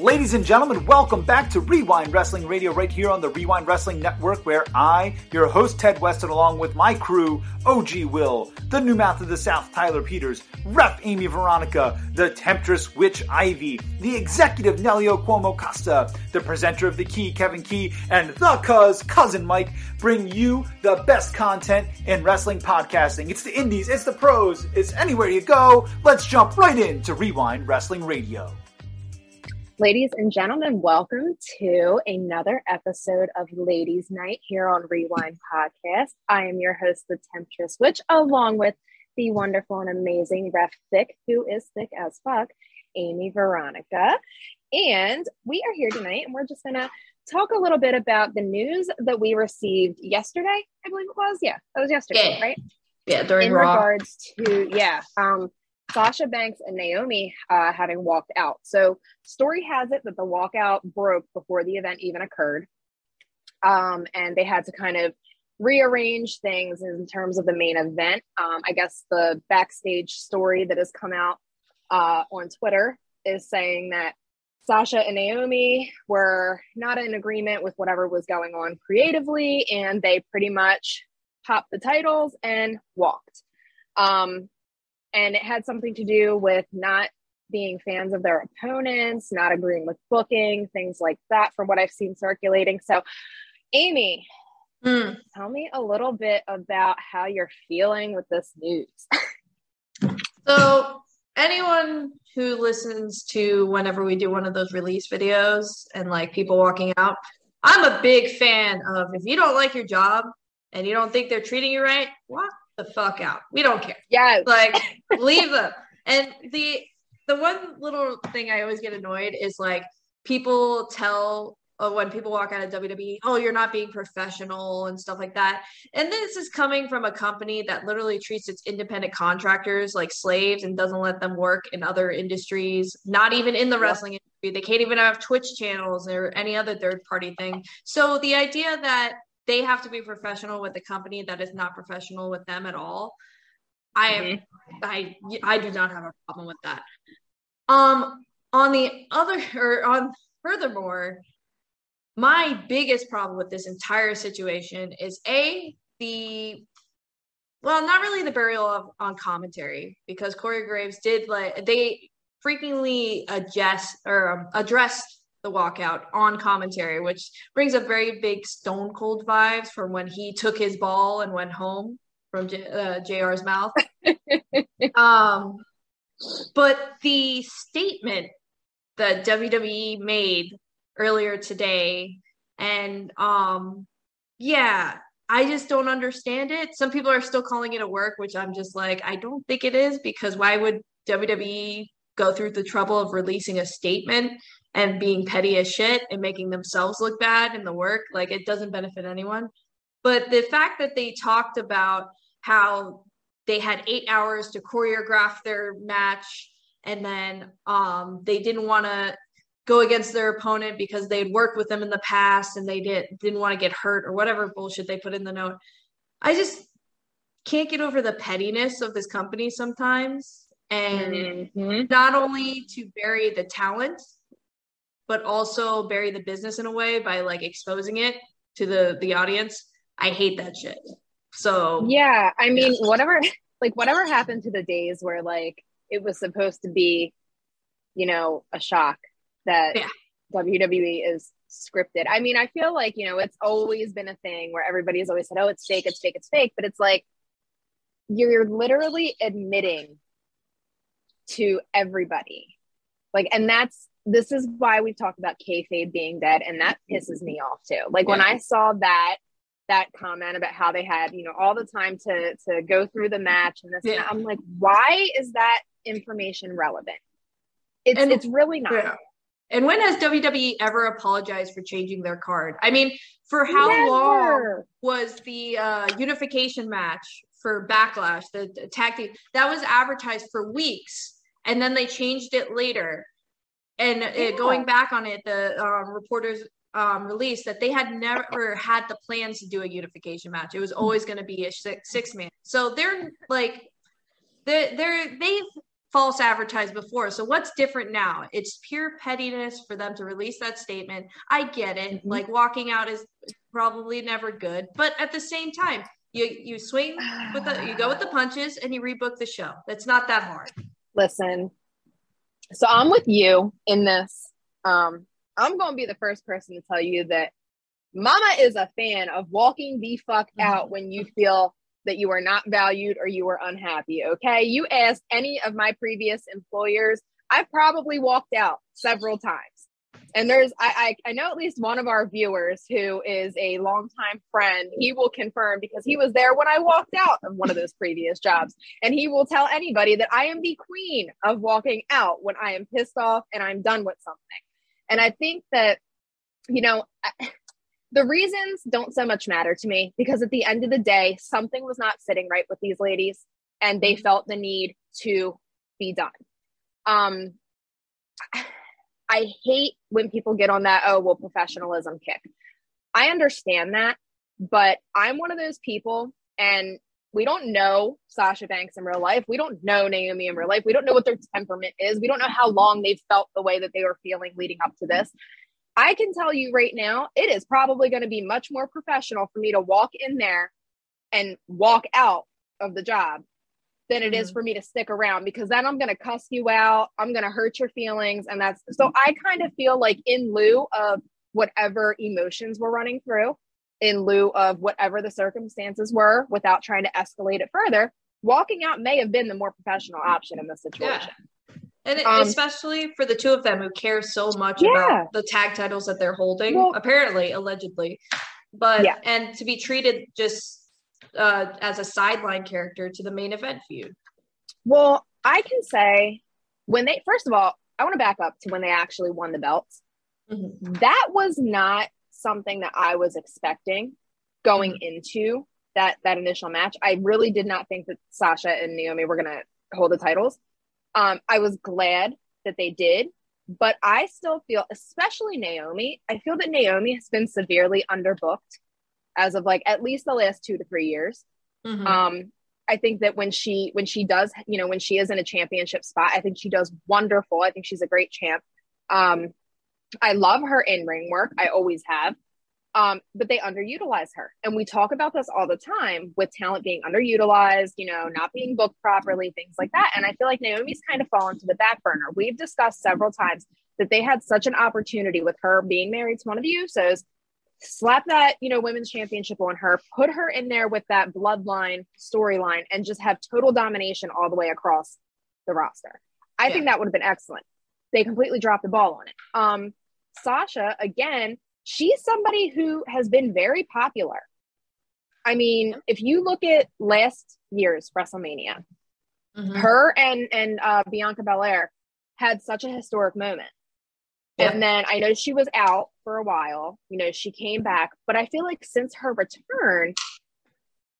Ladies and gentlemen, welcome back to Wre-Wind Wrestling Radio right here on the Wre-Wind Wrestling Network, where I, your host Ted Weston, along with my crew, OG Will, the new mouth of the South Tyler Peters, Ref Amy Veronica, the Temptress Witch Ivy, the executive Nelio Cuomo Costa, the presenter of the Key Kevin Key, and the cuz cousin Mike bring you the best content in wrestling podcasting. It's the indies, it's the pros, it's anywhere you go. Let's jump right into Wre-Wind Wrestling Radio. Ladies and gentlemen, welcome to another episode of Ladies Night here on Rewind Podcast. I am your host, the Temptress Witch, along with the wonderful and amazing Ref Thicc, who is thick as fuck, Amy Veronica. And we are here tonight and we're just going to talk a little bit about the news that we received yesterday, I believe it was. Yeah, that was yesterday, Yeah. right? Yeah, during in Raw. regards to yeah um sasha banks and naomi uh having walked out. So story has it that the walkout broke before the event even occurred. Um and they had to kind of rearrange things in terms of the main event. Um i guess the backstage story that has come out uh on twitter is saying that Sasha and Naomi were not in agreement with whatever was going on creatively, and they pretty much popped the titles and walked. Um, and it had something to do with not being fans of their opponents, not agreeing with booking, things like that, from what I've seen circulating. So, Amy, Mm. tell me a little bit about how you're feeling with this news. So anyone who listens to whenever we do one of those release videos and like people walking out, I'm a big fan of if you don't like your job and you don't think they're treating you right, walk the fuck out. We don't care. Yeah. Like leave them. And the the one little thing I always get annoyed is like people tell uh, when people walk out of WWE, oh, you're not being professional and stuff like that. And this is coming from a company that literally treats its independent contractors like slaves and doesn't let them work in other industries, not even in the wrestling industry. They can't even have Twitch channels or any other third party thing. So the idea that they have to be professional with a company that is not professional with them at all, I am I I do not have a problem with that. Um on the other or on furthermore, my biggest problem with this entire situation is a the well, not really the burial of on commentary because Corey Graves did like they frequently adjust or um, addressed the walkout on commentary, which brings up very big Stone Cold vibes from when he took his ball and went home from J- uh, JR's mouth. um, but the statement that WWE made earlier today, and um, yeah, I just don't understand it. Some people are still calling it a work, which I'm just like, I don't think it is because why would WWE go through the trouble of releasing a statement and being petty as shit and making themselves look bad in the work? Like, it doesn't benefit anyone. But the fact that they talked about how they had eight hours to choreograph their match and then um, they didn't want to go against their opponent because they'd worked with them in the past and they did, didn't want to get hurt or whatever bullshit they put in the note. I just can't get over the pettiness of this company sometimes. And Mhm. not only to bury the talent, but also bury the business in a way by like exposing it to the the audience. I hate that shit. So Yeah, I mean, whatever, like whatever happened to the days where like it was supposed to be, you know, a shock that Yeah. WWE is scripted. I mean, I feel like you know it's always been a thing where everybody's always said, "Oh, it's fake, it's fake, it's fake," but it's like you're literally admitting to everybody, like, and that's this is why we've talked about kayfabe being dead, and that pisses me off too. Like when I saw that that comment about how they had you know all the time to to go through the match and this and Yeah. that, I'm like, why is that information relevant? It's And- it's really not. Yeah. And when has WWE ever apologized for changing their card? I mean, for how long was the uh, unification match for Backlash, the, the tag team that was advertised for weeks, and then they changed it later. And Yeah. going back on it, the um, reporters um, released that they had never had the plans to do a unification match. It was always going to be a six, six man. So they're like, they're, they're they've false advertised before. So what's different now? It's pure pettiness for them to release that statement. I get it. Mm-hmm. Like walking out is probably never good, but at the same time, you you swing with the you go with the punches and you rebook the show. That's not that hard. Listen. So I'm with you in this. Um I'm going to be the first person to tell you that Mama is a fan of walking the fuck mm-hmm. out when you feel that you are not valued or you are unhappy. Okay. You ask any of my previous employers, I've probably walked out several times. And there's, I, I, I know at least one of our viewers who is a longtime friend. He will confirm because he was there when I walked out of one of those previous jobs. And he will tell anybody that I am the queen of walking out when I am pissed off and I'm done with something. And I think that, you know, the reasons don't so much matter to me because at the end of the day, something was not sitting right with these ladies and they mm-hmm. felt the need to be done. Um, I hate when people get on that, oh, well, professionalism kick. I understand that, but I'm one of those people, and we don't know Sasha Banks in real life. We don't know Naomi in real life. We don't know what their temperament is. We don't know how long they've felt the way that they were feeling leading up to this. I can tell you right now, it is probably going to be much more professional for me to walk in there and walk out of the job than it mm-hmm. is for me to stick around because then I'm going to cuss you out. I'm going to hurt your feelings. And that's so I kind of feel like, in lieu of whatever emotions were running through, in lieu of whatever the circumstances were, without trying to escalate it further, walking out may have been the more professional option in this situation. Yeah. And um, especially for the two of them who care so much yeah. about the tag titles that they're holding, well, apparently, allegedly. But, yeah. and to be treated just uh, as a sideline character to the main event feud. Well, I can say when they, first of all, I want to back up to when they actually won the belts. Mm-hmm. That was not something that I was expecting going mm-hmm. into that that initial match. I really did not think that Sasha and Naomi were going to hold the titles. Um, I was glad that they did, but I still feel, especially Naomi, I feel that Naomi has been severely underbooked as of like at least the last two to three years. Mm-hmm. Um, I think that when she when she does, you know, when she is in a championship spot, I think she does wonderful. I think she's a great champ. Um, I love her in ring work. I always have. Um, but they underutilize her. And we talk about this all the time with talent being underutilized, you know, not being booked properly, things like that. And I feel like Naomi's kind of fallen to the back burner. We've discussed several times that they had such an opportunity with her being married to one of the Usos, slap that, you know, women's championship on her, put her in there with that bloodline storyline, and just have total domination all the way across the roster. I yeah. think that would have been excellent. They completely dropped the ball on it. Um, Sasha, again, she's somebody who has been very popular. I mean, if you look at last year's WrestleMania, mm-hmm. her and and uh, Bianca Belair had such a historic moment. Yeah. And then I know she was out for a while. You know, she came back, but I feel like since her return,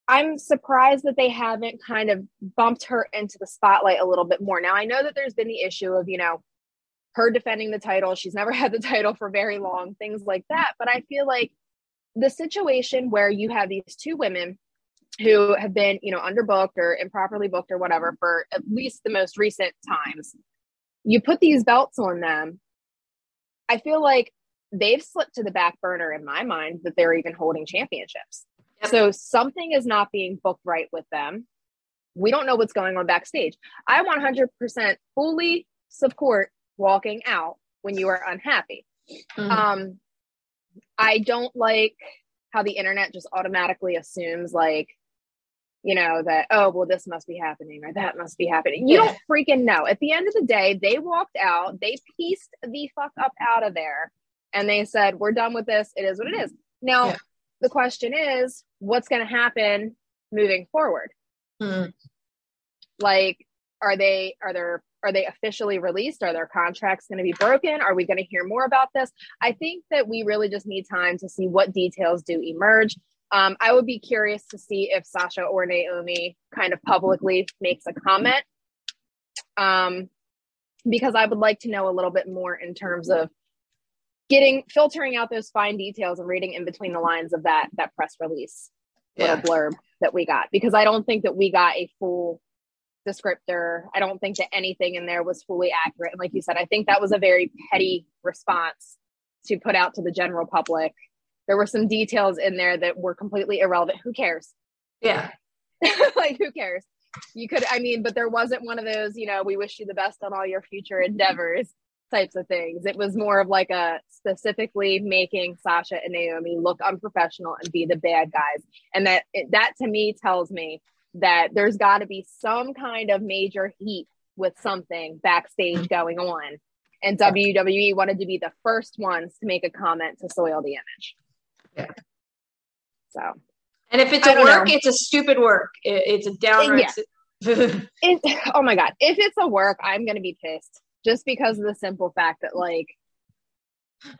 I'm surprised that they haven't kind of bumped her into the spotlight a little bit more. Now I know that there's been the issue of you know her defending the title. She's never had the title for very long, things like that. But I feel like the situation where you have these two women who have been, you know, underbooked or improperly booked or whatever for at least the most recent times, you put these belts on them. I feel like they've slipped to the back burner in my mind that they're even holding championships. Yep. So something is not being booked right with them. We don't know what's going on backstage. I 100% fully support walking out when you are unhappy. Mm-hmm. Um, I don't like how the internet just automatically assumes like, you know, that, oh, well, this must be happening or that must be happening. You yeah. don't freaking know. At the end of the day, they walked out, they pieced the fuck up out of there and they said, we're done with this. It is what it is. Now, yeah. the question is, what's going to happen moving forward? Mm-hmm. Like, are they, are there are they officially released? Are their contracts going to be broken? Are we going to hear more about this? I think that we really just need time to see what details do emerge. Um, I would be curious to see if Sasha or Naomi kind of publicly makes a comment. Um, because I would like to know a little bit more in terms of getting filtering out those fine details and reading in between the lines of that that press release yeah. little blurb that we got because I don't think that we got a full descriptor. I don't think that anything in there was fully accurate. And like you said, I think that was a very petty response to put out to the general public. There were some details in there that were completely irrelevant. Who cares? Yeah. like, who cares? You could, I mean, but there wasn't one of those, you know, we wish you the best on all your future endeavors types of things. It was more of like a specifically making Sasha and Naomi look unprofessional and be the bad guys. And that that to me tells me that there's got to be some kind of major heat with something backstage mm-hmm. going on. And WWE wanted to be the first ones to make a comment to soil the image. Yeah. So, and if it's a work, know. it's a stupid work. It, it's a downright. Yeah. it, oh my god! If it's a work, I'm gonna be pissed just because of the simple fact that like,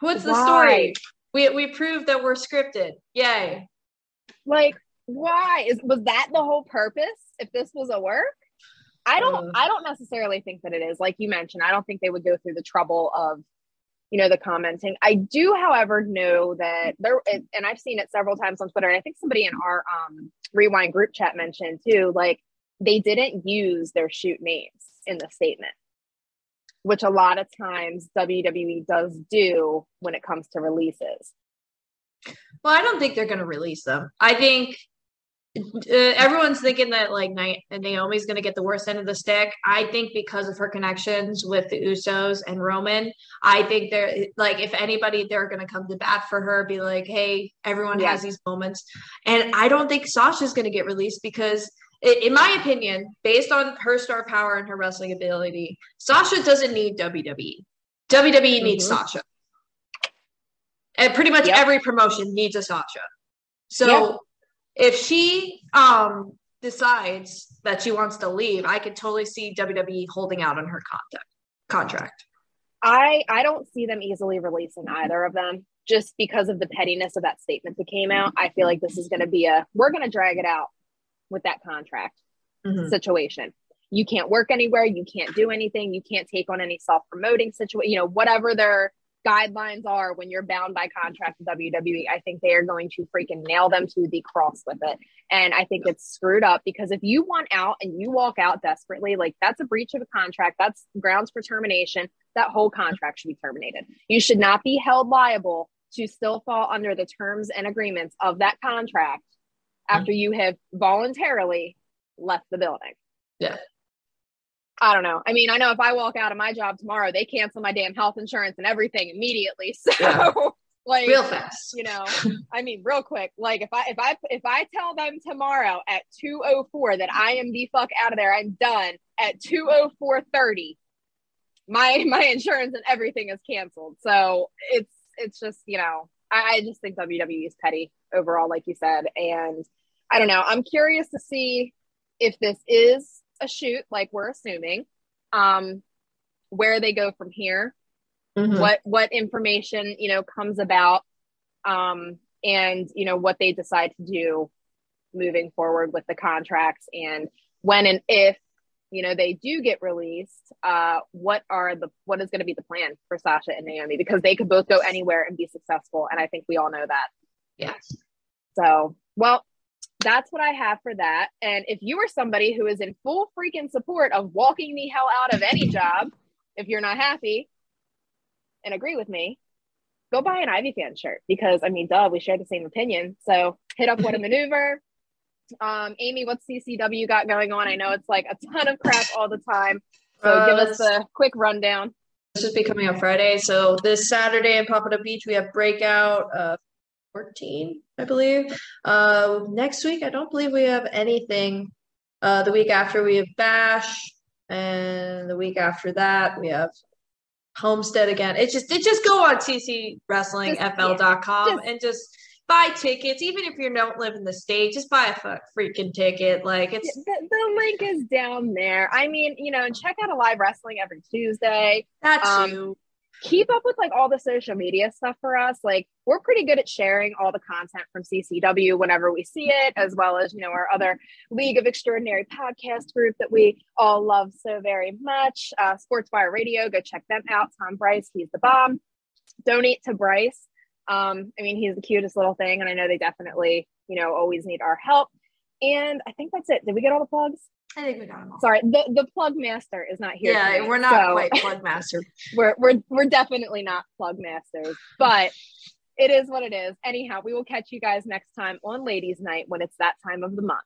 what's why? the story? We we proved that we're scripted. Yay! Like, why is was that the whole purpose? If this was a work, I don't. Uh, I don't necessarily think that it is. Like you mentioned, I don't think they would go through the trouble of you know the commenting i do however know that there and i've seen it several times on twitter and i think somebody in our um rewind group chat mentioned too like they didn't use their shoot names in the statement which a lot of times wwe does do when it comes to releases well i don't think they're going to release them i think uh, everyone's thinking that like night and Naomi's going to get the worst end of the stick. I think because of her connections with the Usos and Roman, I think they're like if anybody they're going to come to bat for her, be like, hey, everyone yeah. has these moments, and I don't think Sasha's going to get released because. In my opinion, based on her star power and her wrestling ability, Sasha doesn't need WWE. WWE mm-hmm. needs Sasha. And pretty much yep. every promotion needs a Sasha. So yep if she um decides that she wants to leave, I could totally see WWE holding out on her contact contract. I I don't see them easily releasing either of them just because of the pettiness of that statement that came out. I feel like this is going to be a we're going to drag it out with that contract mm-hmm. situation. You can't work anywhere, you can't do anything, you can't take on any self-promoting situation, you know, whatever their guidelines are when you're bound by contract with WWE. I think they are going to freaking nail them to the cross with it. And I think it's screwed up because if you want out and you walk out desperately, like that's a breach of a contract, that's grounds for termination. That whole contract should be terminated. You should not be held liable to still fall under the terms and agreements of that contract after you have voluntarily left the building. Yeah. I don't know. I mean, I know if I walk out of my job tomorrow, they cancel my damn health insurance and everything immediately. So yeah. like real fast. You know, I mean real quick. Like if I if I if I tell them tomorrow at 204 that I am the fuck out of there, I'm done at 20430. My my insurance and everything is canceled. So it's it's just, you know, I, I just think WWE is petty overall, like you said. And I don't know. I'm curious to see if this is a shoot, like we're assuming, um, where they go from here, mm-hmm. what what information you know comes about, um, and you know what they decide to do moving forward with the contracts, and when and if you know they do get released, uh, what are the what is going to be the plan for Sasha and Naomi because they could both go anywhere and be successful, and I think we all know that. Yes. So, well, that's what I have for that. And if you are somebody who is in full freaking support of walking the hell out of any job, if you're not happy and agree with me, go buy an Ivy fan shirt because I mean, duh, we share the same opinion. So hit up what a maneuver. Um, Amy, what's CCW got going on? I know it's like a ton of crap all the time. So uh, give us a quick rundown. This should be coming on Friday. So this Saturday in Pompano Beach, we have Breakout, uh, 14, I believe. Uh, next week, I don't believe we have anything. Uh, the week after, we have Bash, and the week after that, we have Homestead again. It's just it just go on ccwrestlingfl.com yeah, and just buy tickets. Even if you don't live in the state, just buy a freaking ticket. Like it's the, the, link is down there. I mean, you know, check out a live wrestling every Tuesday. That um. Um, keep up with like all the social media stuff for us. Like we're pretty good at sharing all the content from CCW whenever we see it, as well as, you know, our other League of Extraordinary podcast group that we all love so very much. Uh, Sports Wire Radio, go check them out. Tom Bryce, he's the bomb. Donate to Bryce. Um, I mean, he's the cutest little thing, and I know they definitely, you know, always need our help. And I think that's it. Did we get all the plugs? I think we got them all. Sorry, the, the plug master is not here. Yeah, tonight, we're not so quite plug master. we're we're we're definitely not plug masters, but it is what it is. Anyhow, we will catch you guys next time on Ladies Night when it's that time of the month.